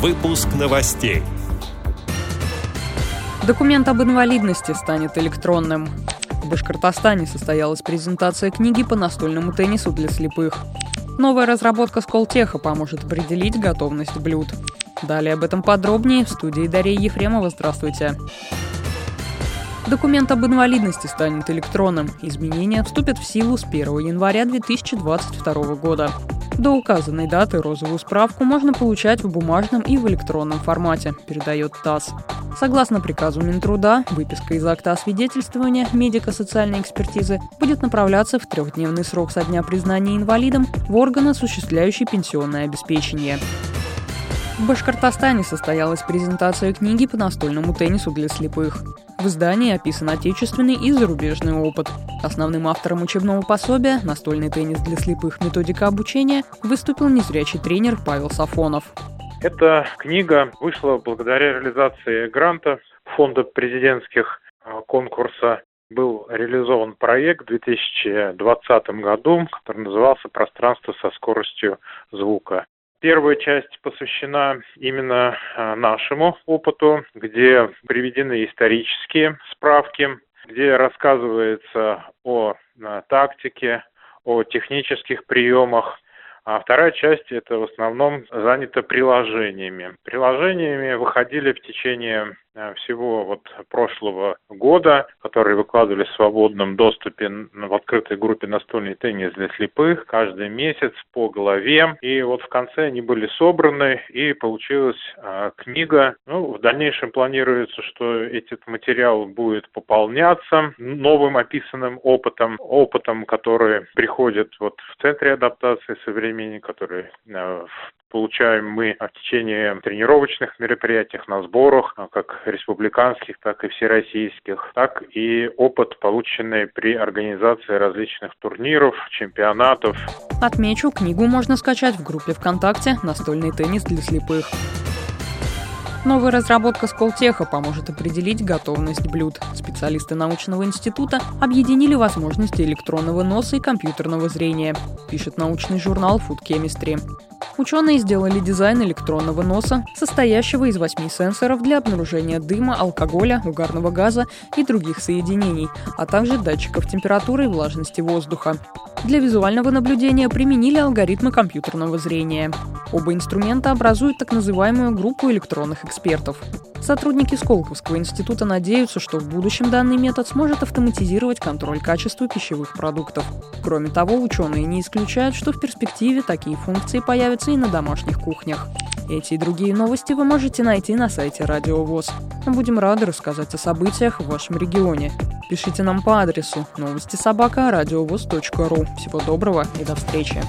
Выпуск новостей. Документ об инвалидности станет электронным. В Башкортостане состоялась презентация книги по настольному теннису для слепых. Новая разработка Сколтеха поможет определить готовность блюд. Далее об этом подробнее в студии Дарья Ефремова. Здравствуйте. Документ об инвалидности станет электронным. Изменения вступят в силу с 1 января 2022 года. До указанной даты розовую справку можно получать в бумажном и в электронном формате, передает ТАСС. Согласно приказу Минтруда, выписка из акта освидетельствования медико-социальной экспертизы будет направляться в трехдневный срок со дня признания инвалидом в орган, осуществляющий пенсионное обеспечение. В Башкортостане состоялась презентация книги по настольному теннису для слепых. В издании описан отечественный и зарубежный опыт. Основным автором учебного пособия «Настольный теннис для слепых. Методика обучения» выступил незрячий тренер Павел Сафонов. Эта книга вышла благодаря реализации гранта фонда президентских а, конкурса был реализован проект в 2020 году, который назывался «Пространство со скоростью звука». Первая часть посвящена именно а, нашему опыту, где приведены исторические справки, где рассказывается о а, тактике, о технических приемах, а вторая часть это в основном занята приложениями. Приложениями выходили в течение всего вот прошлого года, которые выкладывали в свободном доступе в открытой группе «Настольный теннис для слепых» каждый месяц по голове. И вот в конце они были собраны, и получилась э, книга. Ну, в дальнейшем планируется, что этот материал будет пополняться новым описанным опытом, опытом, который приходит вот в центре адаптации современный, который э, получаем мы в течение тренировочных мероприятий, на сборах, а, как республиканских, так и всероссийских, так и опыт, полученный при организации различных турниров, чемпионатов. Отмечу, книгу можно скачать в группе ВКонтакте «Настольный теннис для слепых». Новая разработка Сколтеха поможет определить готовность блюд. Специалисты научного института объединили возможности электронного носа и компьютерного зрения, пишет научный журнал Food Chemistry. Ученые сделали дизайн электронного носа, состоящего из восьми сенсоров для обнаружения дыма, алкоголя, угарного газа и других соединений, а также датчиков температуры и влажности воздуха. Для визуального наблюдения применили алгоритмы компьютерного зрения. Оба инструмента образуют так называемую группу электронных экспертов. Сотрудники Сколковского института надеются, что в будущем данный метод сможет автоматизировать контроль качества пищевых продуктов. Кроме того, ученые не исключают, что в перспективе такие функции появятся и на домашних кухнях. Эти и другие новости вы можете найти на сайте Радио ВОЗ. Будем рады рассказать о событиях в вашем регионе. Пишите нам по адресу новости собака ру. Всего доброго и до встречи.